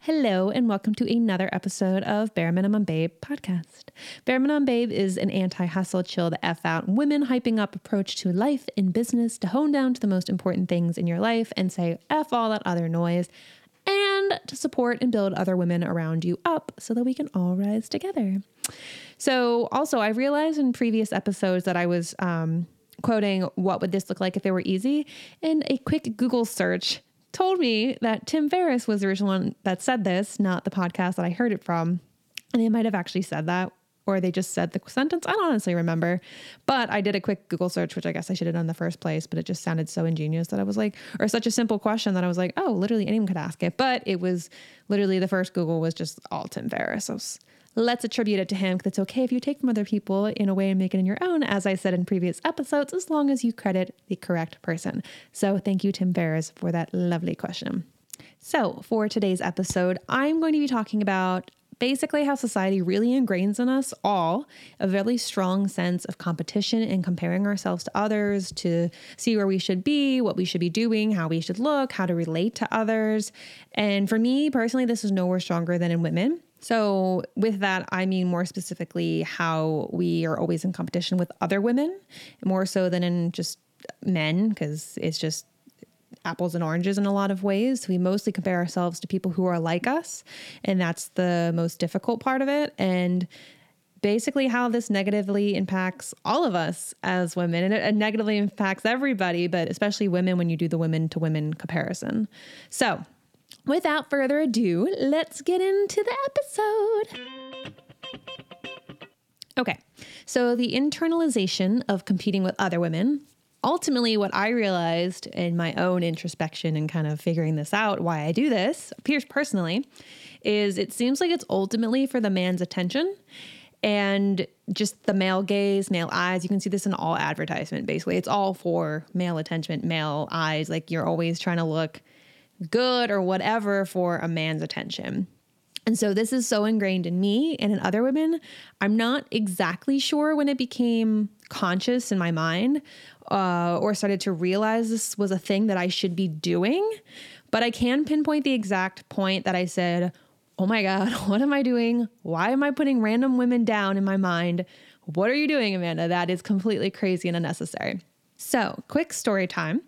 Hello, and welcome to another episode of Bare Minimum Babe podcast. Bare Minimum Babe is an anti hustle, chill the F out, women hyping up approach to life and business to hone down to the most important things in your life and say F all that other noise, and to support and build other women around you up so that we can all rise together. So, also, I realized in previous episodes that I was um, quoting, What would this look like if it were easy? And a quick Google search told me that Tim Ferriss was the original one that said this, not the podcast that I heard it from. And they might have actually said that, or they just said the sentence. I don't honestly remember. But I did a quick Google search, which I guess I should have done in the first place, but it just sounded so ingenious that I was like, or such a simple question that I was like, oh, literally anyone could ask it. But it was literally the first Google was just all Tim Ferriss. Let's attribute it to him because it's okay if you take from other people in a way and make it in your own, as I said in previous episodes, as long as you credit the correct person. So thank you, Tim Ferriss, for that lovely question. So, for today's episode, I'm going to be talking about basically how society really ingrains in us all a really strong sense of competition and comparing ourselves to others to see where we should be, what we should be doing, how we should look, how to relate to others. And for me personally, this is nowhere stronger than in women. So, with that, I mean more specifically how we are always in competition with other women, more so than in just men, because it's just apples and oranges in a lot of ways. We mostly compare ourselves to people who are like us, and that's the most difficult part of it. And basically, how this negatively impacts all of us as women, and it negatively impacts everybody, but especially women when you do the women to women comparison. So, without further ado, let's get into the episode. Okay, so the internalization of competing with other women. Ultimately, what I realized in my own introspection and kind of figuring this out, why I do this, appears personally, is it seems like it's ultimately for the man's attention and just the male gaze, male eyes. You can see this in all advertisement, basically. It's all for male attention, male eyes. Like you're always trying to look good or whatever for a man's attention. And so this is so ingrained in me and in other women. I'm not exactly sure when it became conscious in my mind uh, or started to realize this was a thing that I should be doing, but I can pinpoint the exact point that I said, Oh my God, what am I doing? Why am I putting random women down in my mind? What are you doing, Amanda? That is completely crazy and unnecessary. So, quick story time.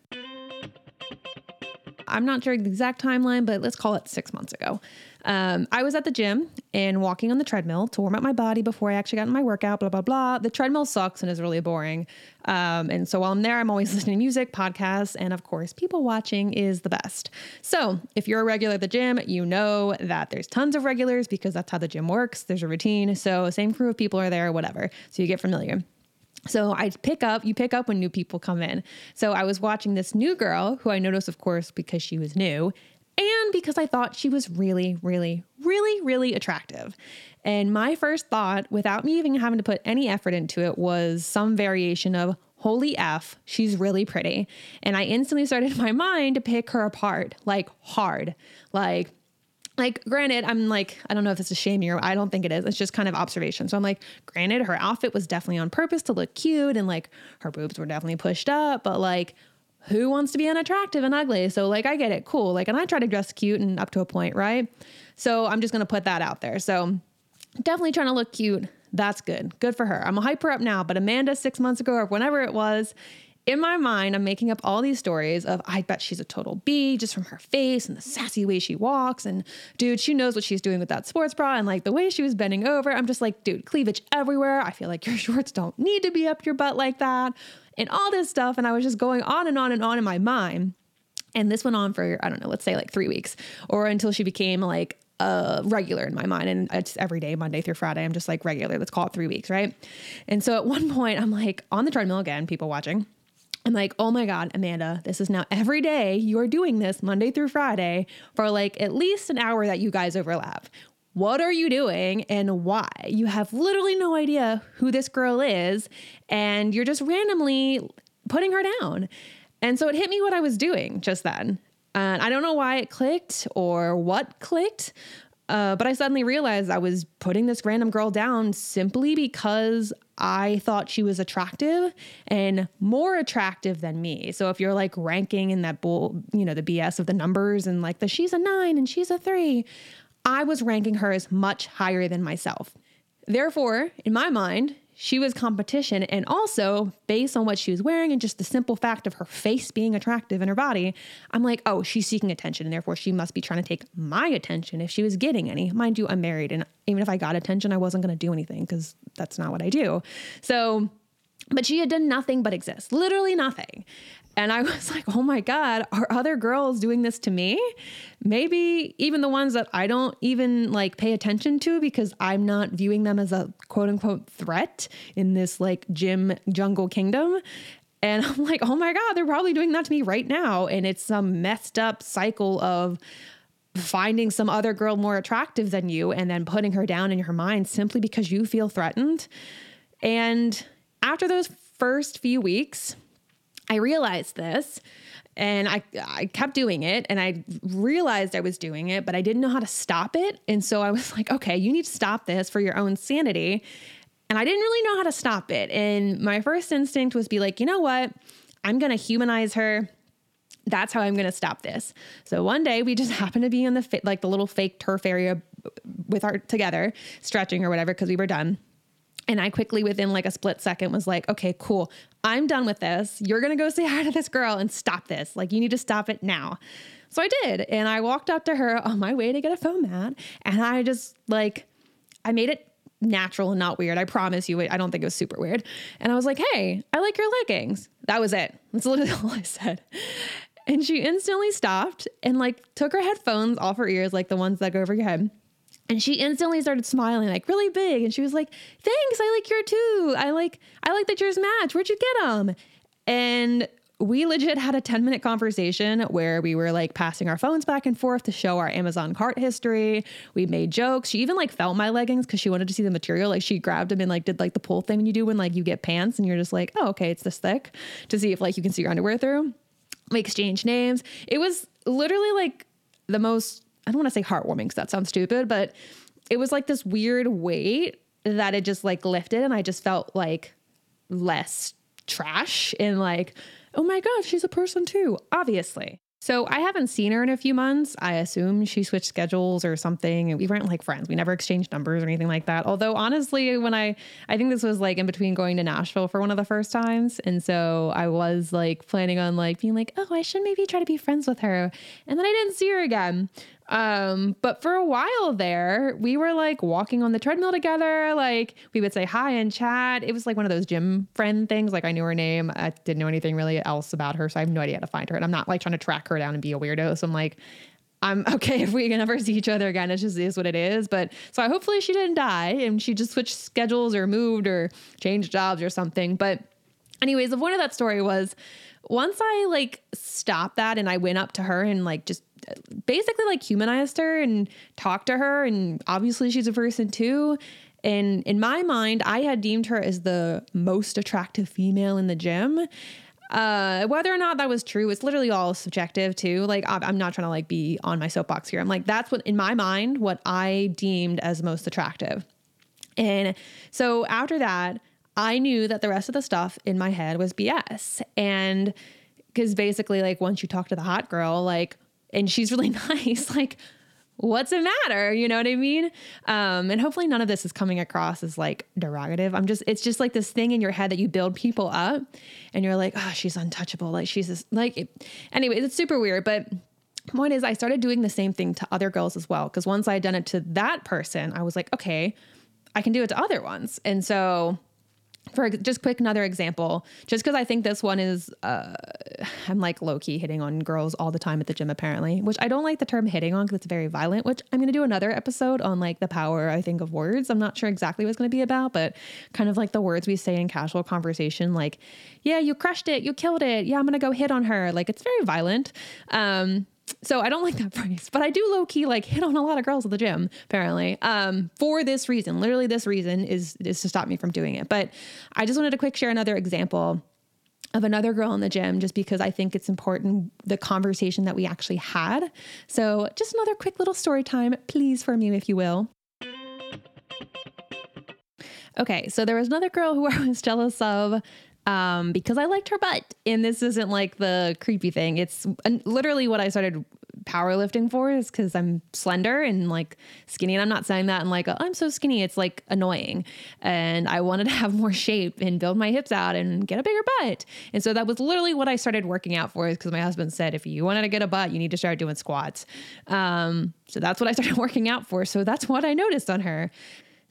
I'm not sure the exact timeline, but let's call it six months ago. Um, I was at the gym and walking on the treadmill to warm up my body before I actually got in my workout, blah, blah, blah. The treadmill sucks and is really boring. Um, and so while I'm there, I'm always listening to music, podcasts, and of course, people watching is the best. So if you're a regular at the gym, you know that there's tons of regulars because that's how the gym works. There's a routine. So same crew of people are there, whatever. So you get familiar. So I pick up, you pick up when new people come in. So I was watching this new girl who I noticed, of course, because she was new and because I thought she was really, really, really, really attractive. And my first thought, without me even having to put any effort into it, was some variation of, holy F, she's really pretty. And I instantly started in my mind to pick her apart, like hard. Like, like granted i'm like i don't know if this is shame or i don't think it is. It's just kind of observation. So i'm like granted her outfit was definitely on purpose to look cute and like her boobs were definitely pushed up but like who wants to be unattractive and ugly? So like i get it. Cool. Like and i try to dress cute and up to a point right? So i'm just gonna put that out there. So definitely trying to look cute. That's good. Good for her. I'm gonna hype her up now but amanda six months ago or whenever it was in my mind, I'm making up all these stories of I bet she's a total B just from her face and the sassy way she walks. And dude, she knows what she's doing with that sports bra and like the way she was bending over. I'm just like, dude, cleavage everywhere. I feel like your shorts don't need to be up your butt like that and all this stuff. And I was just going on and on and on in my mind. And this went on for, I don't know, let's say like three weeks or until she became like uh, regular in my mind. And it's every day, Monday through Friday. I'm just like regular. Let's call it three weeks, right? And so at one point, I'm like on the treadmill again, people watching. I'm like, oh my God, Amanda, this is now every day you are doing this Monday through Friday for like at least an hour that you guys overlap. What are you doing and why? You have literally no idea who this girl is, and you're just randomly putting her down. And so it hit me what I was doing just then. And I don't know why it clicked or what clicked, Uh, but I suddenly realized I was putting this random girl down simply because I thought she was attractive and more attractive than me. So if you're like ranking in that bull, you know, the BS of the numbers and like the she's a nine and she's a three, I was ranking her as much higher than myself. Therefore, in my mind, she was competition. And also, based on what she was wearing and just the simple fact of her face being attractive in her body, I'm like, oh, she's seeking attention. And therefore, she must be trying to take my attention if she was getting any. Mind you, I'm married. And even if I got attention, I wasn't going to do anything because that's not what I do. So, but she had done nothing but exist, literally nothing. And I was like, oh my God, are other girls doing this to me? Maybe even the ones that I don't even like pay attention to because I'm not viewing them as a quote unquote threat in this like gym jungle kingdom. And I'm like, oh my God, they're probably doing that to me right now. And it's some messed up cycle of finding some other girl more attractive than you and then putting her down in your mind simply because you feel threatened. And after those first few weeks, I realized this and I, I kept doing it and I realized I was doing it, but I didn't know how to stop it. And so I was like, okay, you need to stop this for your own sanity. And I didn't really know how to stop it. And my first instinct was be like, you know what? I'm going to humanize her. That's how I'm going to stop this. So one day we just happened to be in the like the little fake turf area with our together, stretching or whatever because we were done. And I quickly, within like a split second, was like, okay, cool. I'm done with this. You're going to go say hi to this girl and stop this. Like, you need to stop it now. So I did. And I walked up to her on my way to get a foam mat. And I just like, I made it natural and not weird. I promise you, I don't think it was super weird. And I was like, hey, I like your leggings. That was it. That's literally all I said. And she instantly stopped and like took her headphones off her ears, like the ones that go over your head and she instantly started smiling like really big and she was like thanks i like your too i like i like that yours match where'd you get them and we legit had a 10 minute conversation where we were like passing our phones back and forth to show our Amazon cart history. We made jokes. She even like felt my leggings because she wanted to see the material. Like she grabbed them and like did like the pull thing you do when like you get pants and you're just like, oh, okay, it's this thick to see if like you can see your underwear through. We exchanged names. It was literally like the most I don't want to say heartwarming because that sounds stupid, but it was like this weird weight that it just like lifted and I just felt like less trash and like, oh my gosh, she's a person too, obviously. So I haven't seen her in a few months. I assume she switched schedules or something. We weren't like friends. We never exchanged numbers or anything like that. Although honestly, when I I think this was like in between going to Nashville for one of the first times. And so I was like planning on like being like, oh, I should maybe try to be friends with her. And then I didn't see her again. Um, but for a while there, we were like walking on the treadmill together. Like we would say hi and chat. It was like one of those gym friend things. Like I knew her name. I didn't know anything really else about her. So I have no idea how to find her. And I'm not like trying to track her down and be a weirdo. So I'm like, I'm okay if we can never see each other again. It just is what it is. But so I hopefully she didn't die and she just switched schedules or moved or changed jobs or something. But anyways, the point of that story was once I like stopped that and I went up to her and like just basically like humanized her and talked to her and obviously she's a person too and in my mind i had deemed her as the most attractive female in the gym uh, whether or not that was true, it's literally all subjective too. Like I'm not trying to like be on my soapbox here. I'm like that's what in my mind what I deemed as most attractive. And so after that, I knew that the rest of the stuff in my head was BS. And because basically, like once you talk to the hot girl, like and she's really nice. like, what's the matter? You know what I mean? Um, and hopefully none of this is coming across as like derogative. I'm just, it's just like this thing in your head that you build people up and you're like, oh, she's untouchable. Like she's this, like, it, anyway, it's super weird. But point is, I started doing the same thing to other girls as well. Cause once I had done it to that person, I was like, okay, I can do it to other ones. And so for just quick another example. Just because i think this one is uh, i'm like low-key hitting on girls all the time at the gym apparently which i don't like the term hitting on because it's very violent which i'm going to do another episode on like the power i think of words. I'm not sure exactly what it's going to be about but kind of like the words we say in casual conversation like yeah you crushed it you killed it. Yeah i'm going to go hit on her. Like it's very violent. Um so I don't like that phrase, but I do low key like hit on a lot of girls at the gym, apparently. Um, for this reason, literally this reason is is to stop me from doing it. But I just wanted to quick share another example of another girl in the gym just because I think it's important the conversation that we actually had. So, just another quick little story time, please, for me, if you will. Okay, so there was another girl who I was jealous of um, because I liked her butt. And this isn't like the creepy thing. It's literally what I started powerlifting for is because I'm slender and like skinny. And I'm not saying that and like, oh, I'm so skinny. It's like annoying. And I wanted to have more shape and build my hips out and get a bigger butt. And so that was literally what I started working out for is because my husband said, if you wanted to get a butt, you need to start doing squats. Um, so that's what I started working out for. So that's what I noticed on her.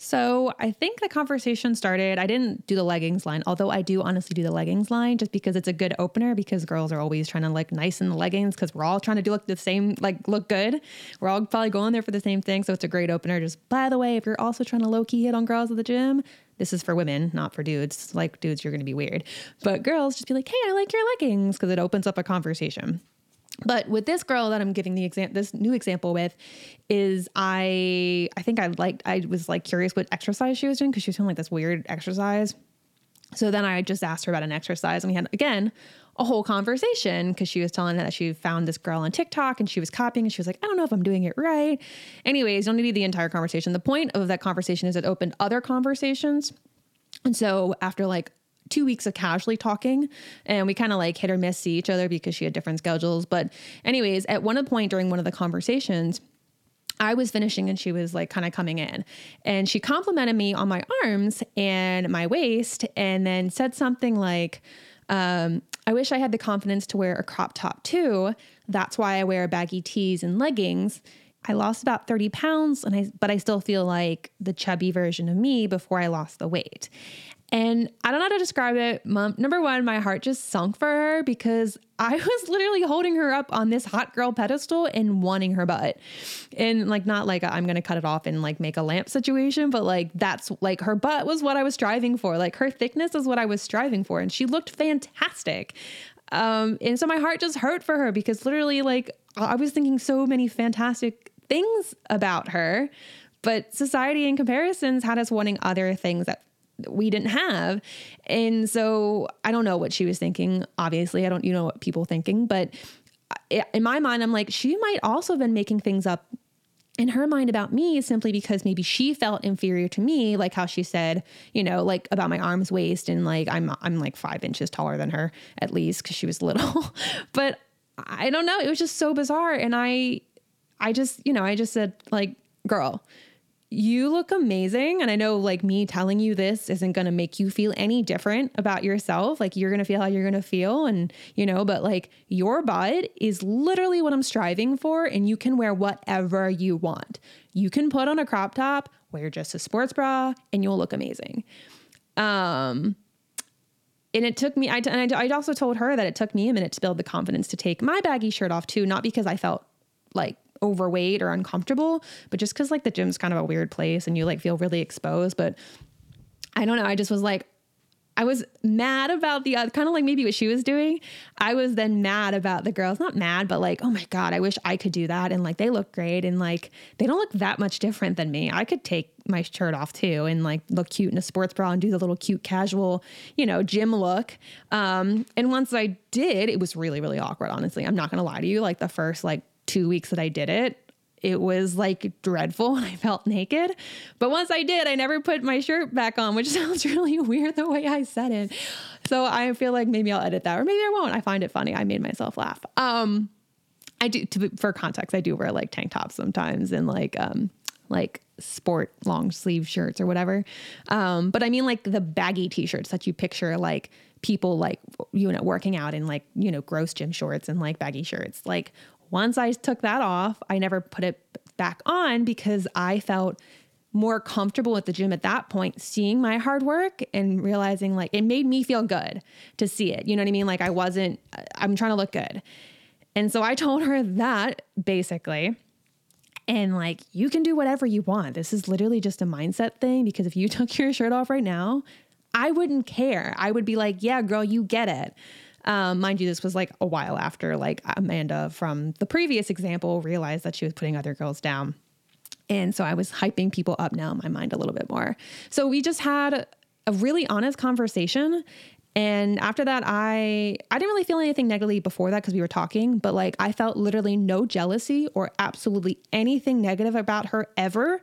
So I think the conversation started. I didn't do the leggings line, although I do honestly do the leggings line just because it's a good opener because girls are always trying to like nice in the leggings because we're all trying to do look the same, like look good. We're all probably going there for the same thing. So it's a great opener. Just by the way, if you're also trying to low key hit on girls at the gym, this is for women, not for dudes. Like dudes, you're going to be weird. But girls, just be like, hey, I like your leggings because it opens up a conversation. But with this girl that I'm giving the example, this new example with, is I I think I liked I was like curious what exercise she was doing because she was doing like this weird exercise. So then I just asked her about an exercise, and we had again a whole conversation because she was telling that she found this girl on TikTok and she was copying, and she was like, I don't know if I'm doing it right. Anyways, don't need the entire conversation. The point of that conversation is it opened other conversations. And so after like two weeks of casually talking and we kind of like hit or miss see each other because she had different schedules. But, anyways, at one point during one of the conversations, I was finishing and she was like kind of coming in. And she complimented me on my arms and my waist and then said something like, um, I wish I had the confidence to wear a crop top too. That's why I wear baggy tees and leggings. I lost about 30 pounds and I but I still feel like the chubby version of me before I lost the weight. And I don't know how to describe it. Mom, number one, my heart just sunk for her because I was literally holding her up on this hot girl pedestal and wanting her butt. And like, not like i am going to cut it off and like make a lamp situation, but like, that's like her butt was what I was striving for. Like, her thickness is what I was striving for. And she looked fantastic. Um, and so my heart just hurt for her because literally, like, I was thinking so many fantastic things about her. But society and comparisons had us wanting other things that we didn't have. And so I don't know what she was thinking. Obviously, I don't you know what people thinking, but in my mind I'm like she might also have been making things up in her mind about me simply because maybe she felt inferior to me, like how she said, you know, like about my arms, waist, and like I'm I'm like five inches taller than her at least because she was little. but I don't know. It was just so bizarre, and I I just you know I just said like, girl, you look amazing. And I know, like, me telling you this isn't going to make you feel any different about yourself. Like, you're going to feel how you're going to feel. And, you know, but like, your butt is literally what I'm striving for. And you can wear whatever you want. You can put on a crop top, wear just a sports bra, and you'll look amazing. Um, and it took me, I, and I, I also told her that it took me a minute to build the confidence to take my baggy shirt off too, not because I felt like overweight or uncomfortable, but just because like the gym's kind of a weird place and you like feel really exposed. But I don't know. I just was like, I was mad about the kind of like maybe what she was doing. I was then mad about the girls, not mad, but like, oh my God, I wish I could do that. And like, they look great. And like, they don't look that much different than me. I could take my shirt off too and like look cute in a sports bra and do the little cute casual, you know, gym look. Um, and once I did, it was really, really awkward, honestly. I'm not going to lie to you. Like, the first like two weeks that I did it, it was like dreadful and I felt naked. But once I did, I never put my shirt back on, which sounds really weird the way I said it. So I feel like maybe I'll edit that or maybe I won't. I find it funny. I made myself laugh. Um I do to for context, I do wear like tank tops sometimes and like um like sport long sleeve shirts or whatever. Um but I mean like the baggy t-shirts that you picture like people like you know working out in like you know gross gym shorts and like baggy shirts like once I took that off, I never put it back on because I felt more comfortable at the gym at that point, seeing my hard work and realizing like it made me feel good to see it. You know what I mean? Like I wasn't, I'm trying to look good. And so I told her that basically. And like, you can do whatever you want. This is literally just a mindset thing because if you took your shirt off right now, I wouldn't care. I would be like, yeah, girl, you get it. Um, mind you, this was like a while after like Amanda from the previous example realized that she was putting other girls down. And so I was hyping people up now in my mind a little bit more. So we just had a really honest conversation And after that, I I didn't really feel anything negatively before that because we were talking, but like I felt literally no jealousy or absolutely anything negative about her ever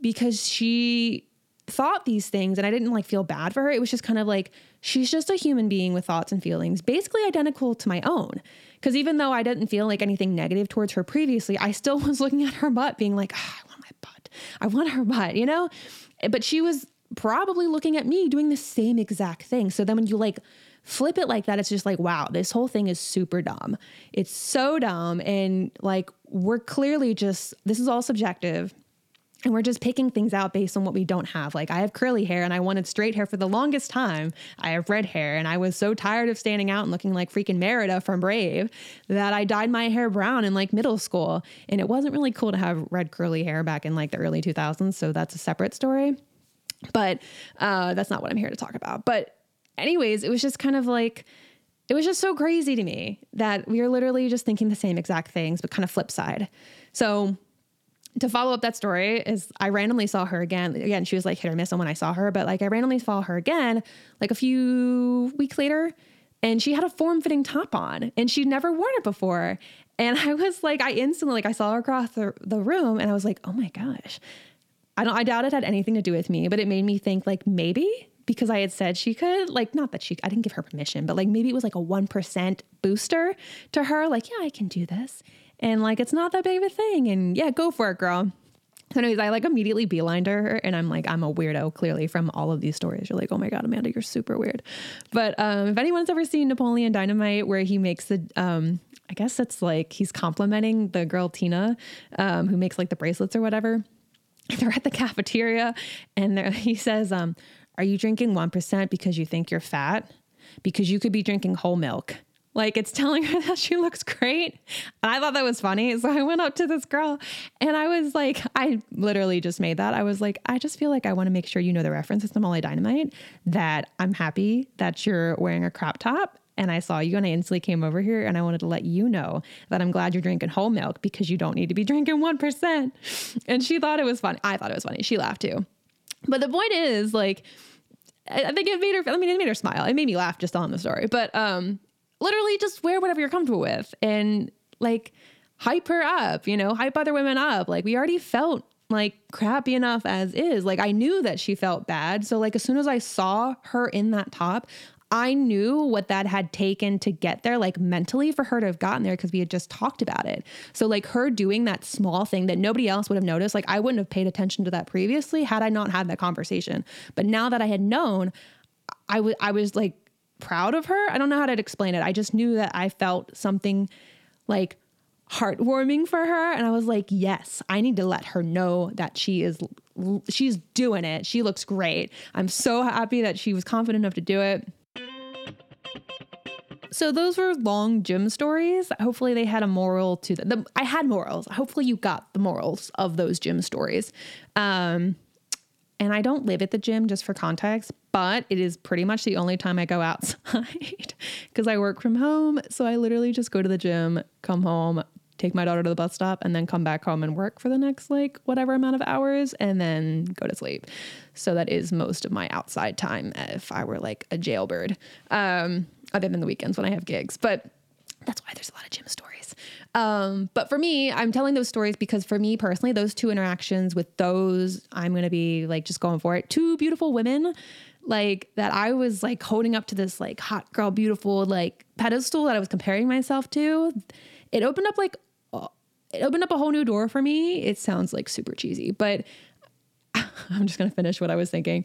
because she thought these things and I didn't like feel bad for her. It was just kind of like she's just a human being with thoughts and feelings, basically identical to my own. Because even though I didn't feel like anything negative towards her previously, I still was looking at her butt being like, oh, I want my butt. I want her butt, you know? But she was probably looking at me doing the same exact thing. So then when you like flip it like that, it's just like, wow, this whole thing is super dumb. It's so dumb. And like, we're clearly just, this is all subjective. And we're just picking things out based on what we don't have. Like, I have curly hair and I wanted straight hair for the longest time. I have red hair and I was so tired of standing out and looking like freaking Merida from Brave that I dyed my hair brown in like middle school. And it wasn't really cool to have red curly hair back in like the early 2000s. So that's a separate story. But uh, that's not what I'm here to talk about. But, anyways, it was just kind of like, it was just so crazy to me that we are literally just thinking the same exact things, but kind of flip side. So, to follow up that story is I randomly saw her again. Again, she was like hit or miss on when I saw her, but like I randomly saw her again like a few weeks later and she had a form-fitting top on and she'd never worn it before. And I was like, I instantly like I saw her across the, the room and I was like, oh my gosh, I don't I doubt it had anything to do with me, but it made me think like maybe because I had said she could, like not that she I didn't give her permission, but like maybe it was like a 1% booster to her like, yeah, I can do this. And like it's not that big of a thing and yeah, go for it, girl. So anyways, I like immediately beelined her and I'm like, I'm a weirdo clearly from all of these stories. You're like, oh my God, Amanda, you're super weird. But um, if anyone's ever seen Napoleon Dynamite where he makes the um, I guess it's like he's complimenting the girl Tina, um, who makes like the bracelets or whatever. they're at the cafeteria and he says, um, Are you drinking 1% because you think you're fat? Because you could be drinking whole milk. Like it's telling her that she looks great. And I thought that was funny. So I went up to this girl and I was like, I literally just made that. I was like, I just feel like I want to make sure you know the reference to Molly Dynamite, that I'm happy that you're wearing a crop top and I saw you and I instantly came over here and I wanted to let you know that I'm glad you're drinking whole milk because you don't need to be drinking 1%. And she thought it was funny. I thought it was funny. She laughed too. But the point is like, I think it made her, I mean, it made her smile. It made me laugh just on the story, but, um, literally just wear whatever you're comfortable with and like hype her up, you know, hype other women up. Like we already felt like crappy enough as is. Like I knew that she felt bad. So like as soon as I saw her in that top, I knew what that had taken to get there, like mentally for her to have gotten there because we had just talked about it. So, like her doing that small thing that nobody else would have noticed, like I wouldn't have paid attention to that previously had I not had that conversation. But now that I had known, I was I was like proud of her. I don't know how to explain it. I just knew that I felt something like heartwarming for her and I was like, "Yes, I need to let her know that she is she's doing it. She looks great. I'm so happy that she was confident enough to do it." So those were long gym stories. Hopefully they had a moral to them. The, I had morals. Hopefully you got the morals of those gym stories. Um, and I don't live at the gym just for context, but it is pretty much the only time I go outside because I work from home. So I literally just go to the gym, come home, take my daughter to the bus stop, and then come back home and work for the next like whatever amount of hours and then go to sleep. So that is most of my outside time if I were like a jailbird. Um, other than the weekends when I have gigs. But that's why there's a lot of gym stories. Um, but for me, I'm telling those stories because for me personally, those two interactions with those, I'm going to be like just going for it. Two beautiful women, like that I was like holding up to this like hot girl, beautiful like pedestal that I was comparing myself to. It opened up like, it opened up a whole new door for me. It sounds like super cheesy, but I'm just going to finish what I was thinking.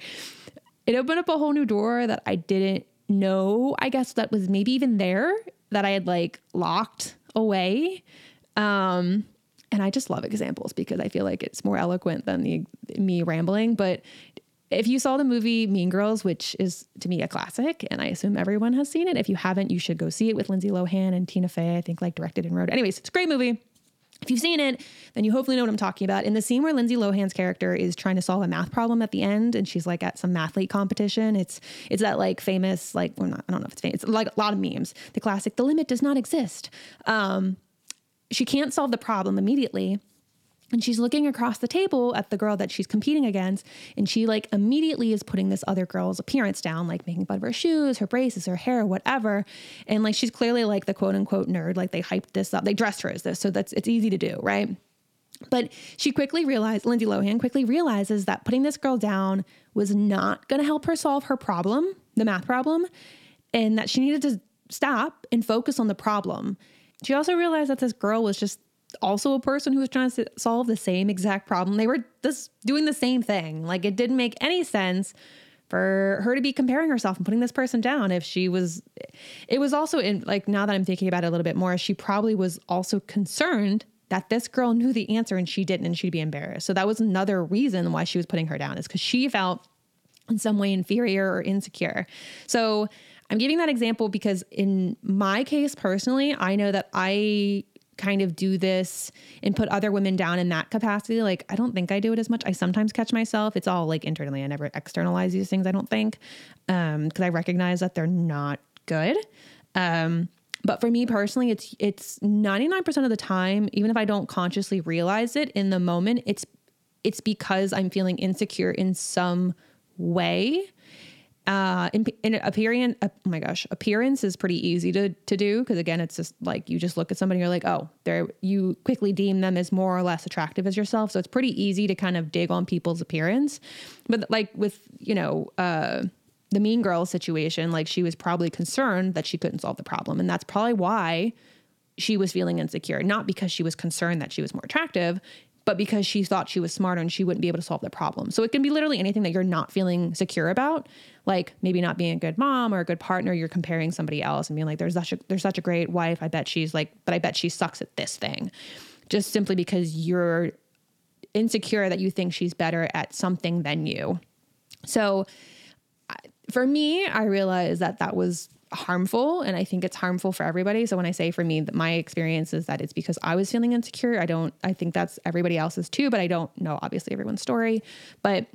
It opened up a whole new door that I didn't know, I guess that was maybe even there that I had like locked away. Um, and I just love examples because I feel like it's more eloquent than the me rambling. But if you saw the movie Mean Girls, which is to me a classic, and I assume everyone has seen it. If you haven't, you should go see it with Lindsay Lohan and Tina Fey. I think like directed and wrote. Anyways, it's a great movie. If you've seen it, then you hopefully know what I'm talking about. In the scene where Lindsay Lohan's character is trying to solve a math problem at the end, and she's like at some mathlete competition. It's it's that like famous like well not I don't know if it's famous. It's like a lot of memes. The classic, the limit does not exist. Um, she can't solve the problem immediately, and she's looking across the table at the girl that she's competing against and she like immediately is putting this other girl's appearance down like making fun of her shoes her braces her hair whatever. And like she's clearly like the quote unquote nerd. Like they hyped this up. They dressed her as this so that's it's easy to do right? But she quickly realized lindsay lohan quickly realizes that putting this girl down was not going to help her solve her problem the math problem and that she needed to stop and focus on the problem. She also realized that this girl was just also a person who was trying to solve the same exact problem. They were just doing the same thing. Like it didn't make any sense for her to be comparing herself and putting this person down if she was it was also in like now that I'm thinking about it a little bit more, she probably was also concerned that this girl knew the answer and she didn't and she'd be embarrassed. So that was another reason why she was putting her down is cuz she felt in some way inferior or insecure. So I'm giving that example because in my case personally, I know that I kind of do this and put other women down in that capacity. Like, I don't think I do it as much. I sometimes catch myself. It's all like internally. I never externalize these things, I don't think, because um, I recognize that they're not good. Um, but for me personally, it's it's 99% of the time, even if I don't consciously realize it in the moment, it's it's because I'm feeling insecure in some way uh, in, in appearance, oh my gosh, appearance is pretty easy to to do because again, it's just like you just look at somebody, and you're like, oh, they're you quickly deem them as more or less attractive as yourself. So it's pretty easy to kind of dig on people's appearance. But like with you know uh, the Mean Girl situation, like she was probably concerned that she couldn't solve the problem, and that's probably why she was feeling insecure, not because she was concerned that she was more attractive but because she thought she was smarter and she wouldn't be able to solve the problem. So it can be literally anything that you're not feeling secure about, like maybe not being a good mom or a good partner. You're comparing somebody else and being like, "There's such a there's such a great wife. I bet she's like, but I bet she sucks at this thing," just simply because you're insecure that you think she's better at something than you. So for me, I realized that that was harmful and I think it's harmful for everybody. So when I say for me that my experience is that it's because I was feeling insecure, I don't I think that's everybody else's too, but I don't know obviously everyone's story. But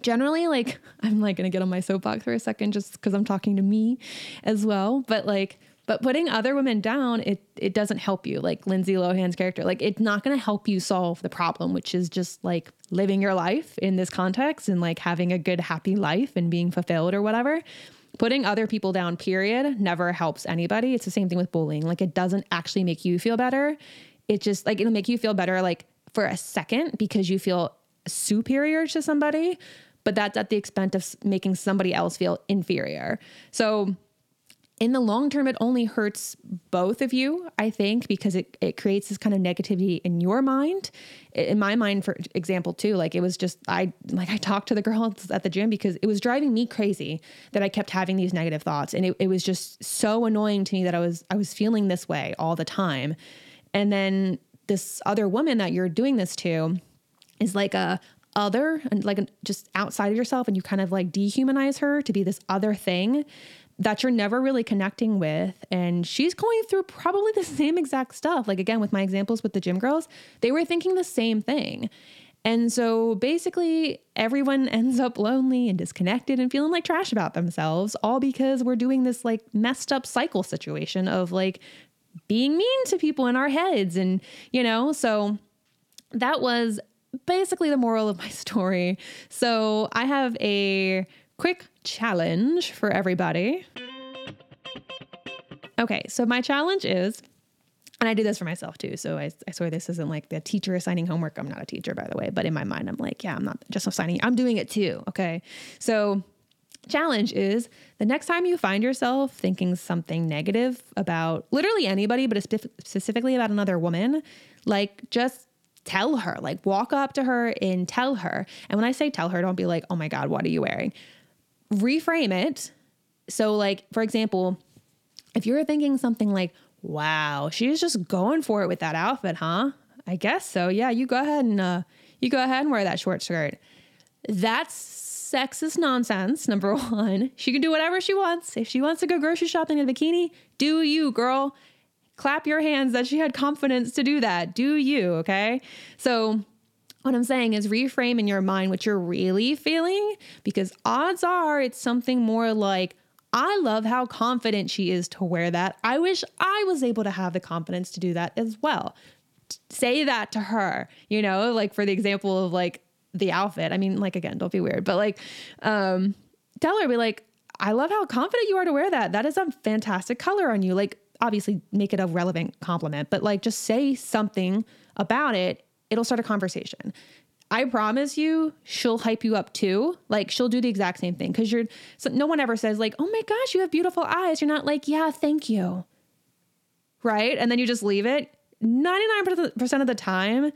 generally like I'm like to get on my soapbox for a second just cuz I'm talking to me as well, but like but putting other women down, it it doesn't help you. Like Lindsay Lohan's character, like it's not to help you solve the problem, which is just like living your life in this context and like having a good happy life and being fulfilled or whatever putting other people down, period, never helps anybody. It's the same thing with bullying. Like it doesn't actually make you feel better. It just like it'll make you feel better like for a second because you feel superior to somebody, but that's at the expense of making somebody else feel inferior. So in the long term, it only hurts both of you, I think, because it, it creates this kind of negativity in your mind. In my mind, for example, too, like it was just, I like, I talked to the girls at the gym because it was driving me crazy that I kept having these negative thoughts. And it, it was just so annoying to me that I was, I was feeling this way all the time. And then this other woman that you're doing this to is like a, other and like just outside of yourself and you kind of like dehumanize her to be this other thing that you're never really connecting with. And she's going through probably the same exact stuff. Like, again, with my examples with the gym girls, they were thinking the same thing. And so basically, everyone ends up lonely and disconnected and feeling like trash about themselves, all because we're doing this like messed up cycle situation of like being mean to people in our heads. And, you know, so that was basically the moral of my story. So I have a quick challenge for everybody. Okay, so my challenge is, and I do this for myself too. So I, I swear this isn't like the teacher assigning homework. I'm not a teacher, by the way, but in my mind, I'm like, yeah, I'm not just assigning, I'm doing it too. Okay. So, challenge is the next time you find yourself thinking something negative about literally anybody, but specifically about another woman, like just tell her, like walk up to her and tell her. And when I say tell her, don't be like, oh my God, what are you wearing? Reframe it. So, like, for example, if you're thinking something like, wow, she's just going for it with that outfit, huh? I guess so. Yeah, you go ahead and uh, you go ahead and wear that short skirt. That's sexist nonsense. Number one, she can do whatever she wants. If she wants to go grocery shopping in a bikini, do you, girl. Clap your hands that she had confidence to do that. Do you, okay? So what I'm saying is reframe in your mind what you're really feeling because odds are it's something more like, I love how confident she is to wear that. I wish I was able to have the confidence to do that as well. say that to her, you know, like for the example of like the outfit. I mean, like again, don't be weird, but like um tell her be like I love how confident you are to wear that. That is a fantastic color on you. Like obviously make it a relevant compliment, but like just say something about it. It'll start a conversation. I promise you, she'll hype you up too. Like she'll do the exact same thing because you're. So no one ever says like, "Oh my gosh, you have beautiful eyes." You're not like, "Yeah, thank you," right? And then you just leave it. Ninety nine percent of the time,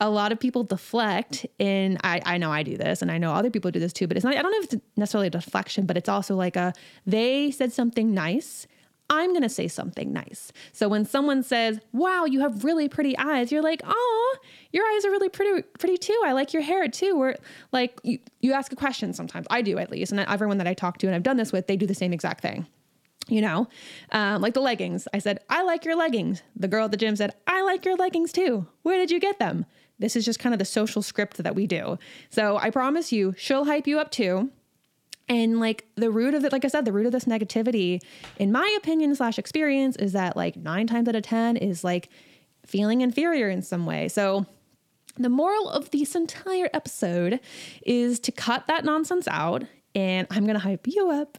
a lot of people deflect. And I, I know I do this, and I know other people do this too. But it's not. I don't know if it's necessarily a deflection, but it's also like a they said something nice I'm going to say something nice. So when someone says, "Wow, you have really pretty eyes," you're like, "Oh, your eyes are really pretty pretty too. I like your hair too." Or like you, you ask a question sometimes. I do at least, and everyone that I talk to and I've done this with, they do the same exact thing. You know, um, like the leggings. I said, "I like your leggings." The girl at the gym said, "I like your leggings too. Where did you get them?" This is just kind of the social script that we do. So I promise you, she'll hype you up too. And like the root of it, like I said, the root of this negativity, in my opinion slash experience, is that like nine times out of 10 is like feeling inferior in some way. So the moral of this entire episode is to cut that nonsense out. And I'm to hype you up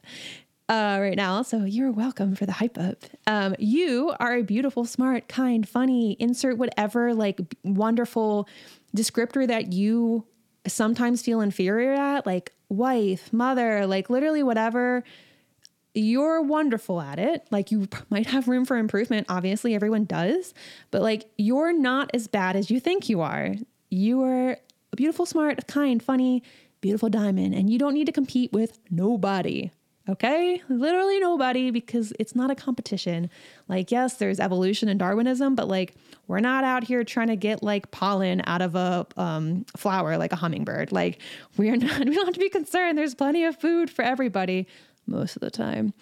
uh, right now. So you're welcome for the hype up. Um, you are a beautiful, smart, kind, funny, insert whatever like wonderful descriptor that you sometimes feel inferior at, like wife, mother, like literally whatever. You're wonderful at it. Like you might have room for improvement. Obviously, everyone does, but like you're not as bad as you think you are. You are a beautiful, smart, kind, funny, beautiful diamond, and you don't need to compete with nobody. Okay? Literally nobody because it's not a competition. Like, yes, there's evolution and Darwinism, but like, we're not out here trying to get like pollen out of a um, flower like a hummingbird. Like, we're not, we don't have to be concerned. There's plenty of food for everybody most of the time.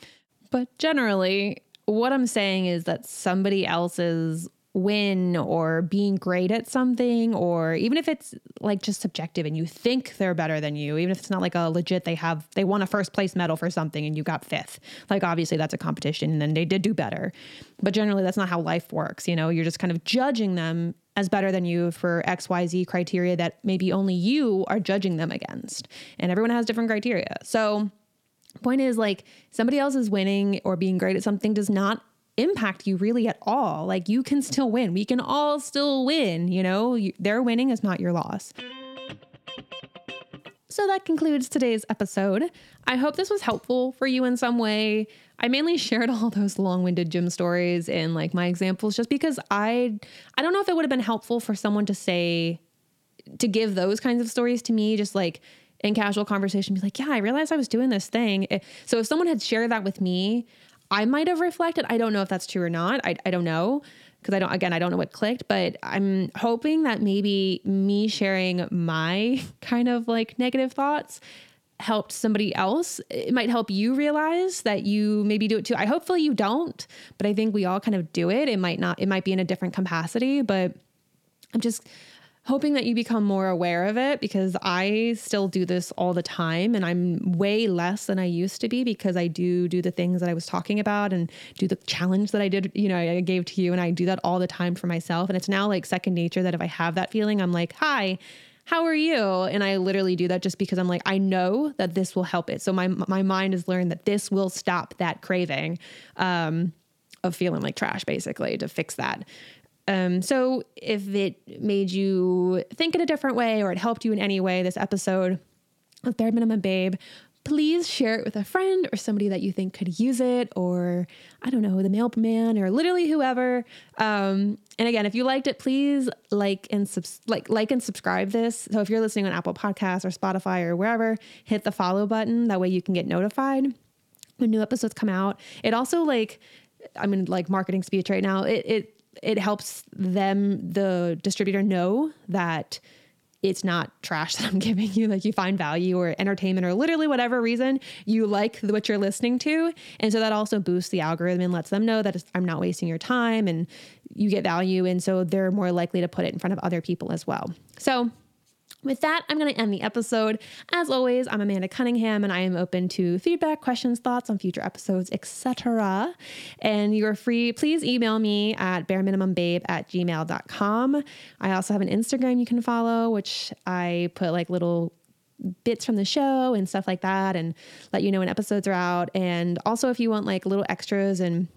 But generally, what I'm saying is that somebody else's win or being great at something or even if it's like just subjective and you think they're better than you even if it's not like a legit they have they won a first place medal for something and you got fifth. Like obviously that's a competition and then they did do better. But generally that's not how life works you know? You're just kind of judging them as better than you for xyz criteria that maybe only you are judging them against. And everyone has different criteria. So point is like somebody else is winning or being great at something does not impact you really at all. Like you can still win. We can all still win, you know? Their winning is not your loss. So that concludes today's episode. I hope this was helpful for you in some way. I mainly shared all those long-winded gym stories and like my examples just because I I don't know if it would have been helpful for someone to say to give those kinds of stories to me just like in casual conversation be like, "Yeah, I realized I was doing this thing." Eh, so if someone had shared that with me, I might have reflected. I don't know if that's true or not. I, I don't know because I don't, again, I don't know what clicked, but I'm hoping that maybe me sharing my kind of like negative thoughts helped somebody else. It might help you realize that you maybe do it too. I hopefully you don't, but I think we all kind of do it. It might not, it might be in a different capacity, but I'm just hoping that you become more aware of it because I still do this all the time and I'm way less than I used to be because I do do the things that I was talking about and do the challenge that I did, you know, I gave to you and I do that all the time for myself and it's now like second nature that if I have that feeling I'm like, "Hi, how are you?" And I literally do that just because I'm like, I know that this will help it. So my my mind has learned that this will stop that craving. Um of feeling like trash basically to fix that. Um, so if it made you think in a different way or it helped you in any way, this episode of Bare Minimum Babe, please share it with a friend or somebody that you think could use it, or I don't know, the mailman or literally whoever. Um, and again, if you liked it, please like and subs- like like and subscribe this. So if you're listening on Apple Podcasts or Spotify or wherever, hit the follow button. That way you can get notified when new episodes come out. It also like I'm in like marketing speech right now. It it it helps them, the distributor, know that it's not trash that I'm giving you. Like you find value or entertainment or literally whatever reason you like what you're listening to. And so that also boosts the algorithm and lets them know that I'm not wasting your time and you get value. And so they're more likely to put it in front of other people as well. So With that, I'm going to end the episode. As always, I'm Amanda Cunningham and I am open to feedback, questions, thoughts on future episodes, etc. And you're free, please email me at bareminimumbabe at gmail.com. I also have an Instagram you can follow, which I put like little bits from the show and stuff like that and let you know when episodes are out. And also, if you want like little extras and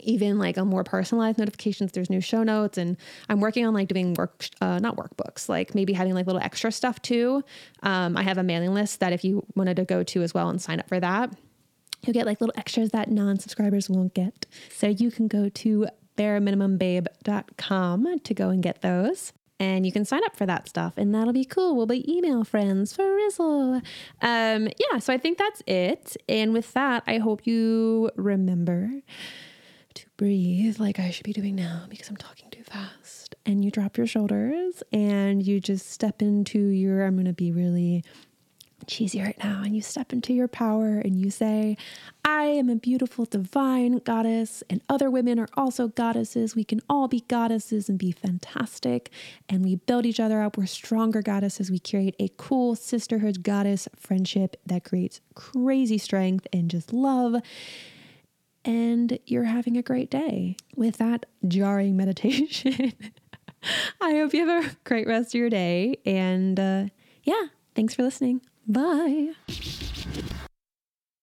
even like a more personalized notifications. There's new show notes and i'm working on like doing work uh, not workbooks like maybe having like little extra stuff too. Um, i have a mailing list that if you wanted to go to as well and sign up for that you'll get like little extras that non-subscribers won't get. So you can go to bareminimumbabe.com to go and get those and you can sign up for that stuff and that'll be cool. We'll be email friends for rizzle. Um yeah so i think that's it. And with that i hope you remember to breathe like i should be doing now because i'm talking too fast and you drop your shoulders and you just step into your i'm going to be really cheesy right now and you step into your power and you say, I am a beautiful divine goddess, and other women are also goddesses. We can all be goddesses and be fantastic. And we build each other up. We're stronger goddesses. We create a cool sisterhood goddess friendship that creates crazy strength and just love. And you're having a great day with that jarring meditation. I hope you have a great rest of your day. And uh, yeah, thanks for listening. Bye.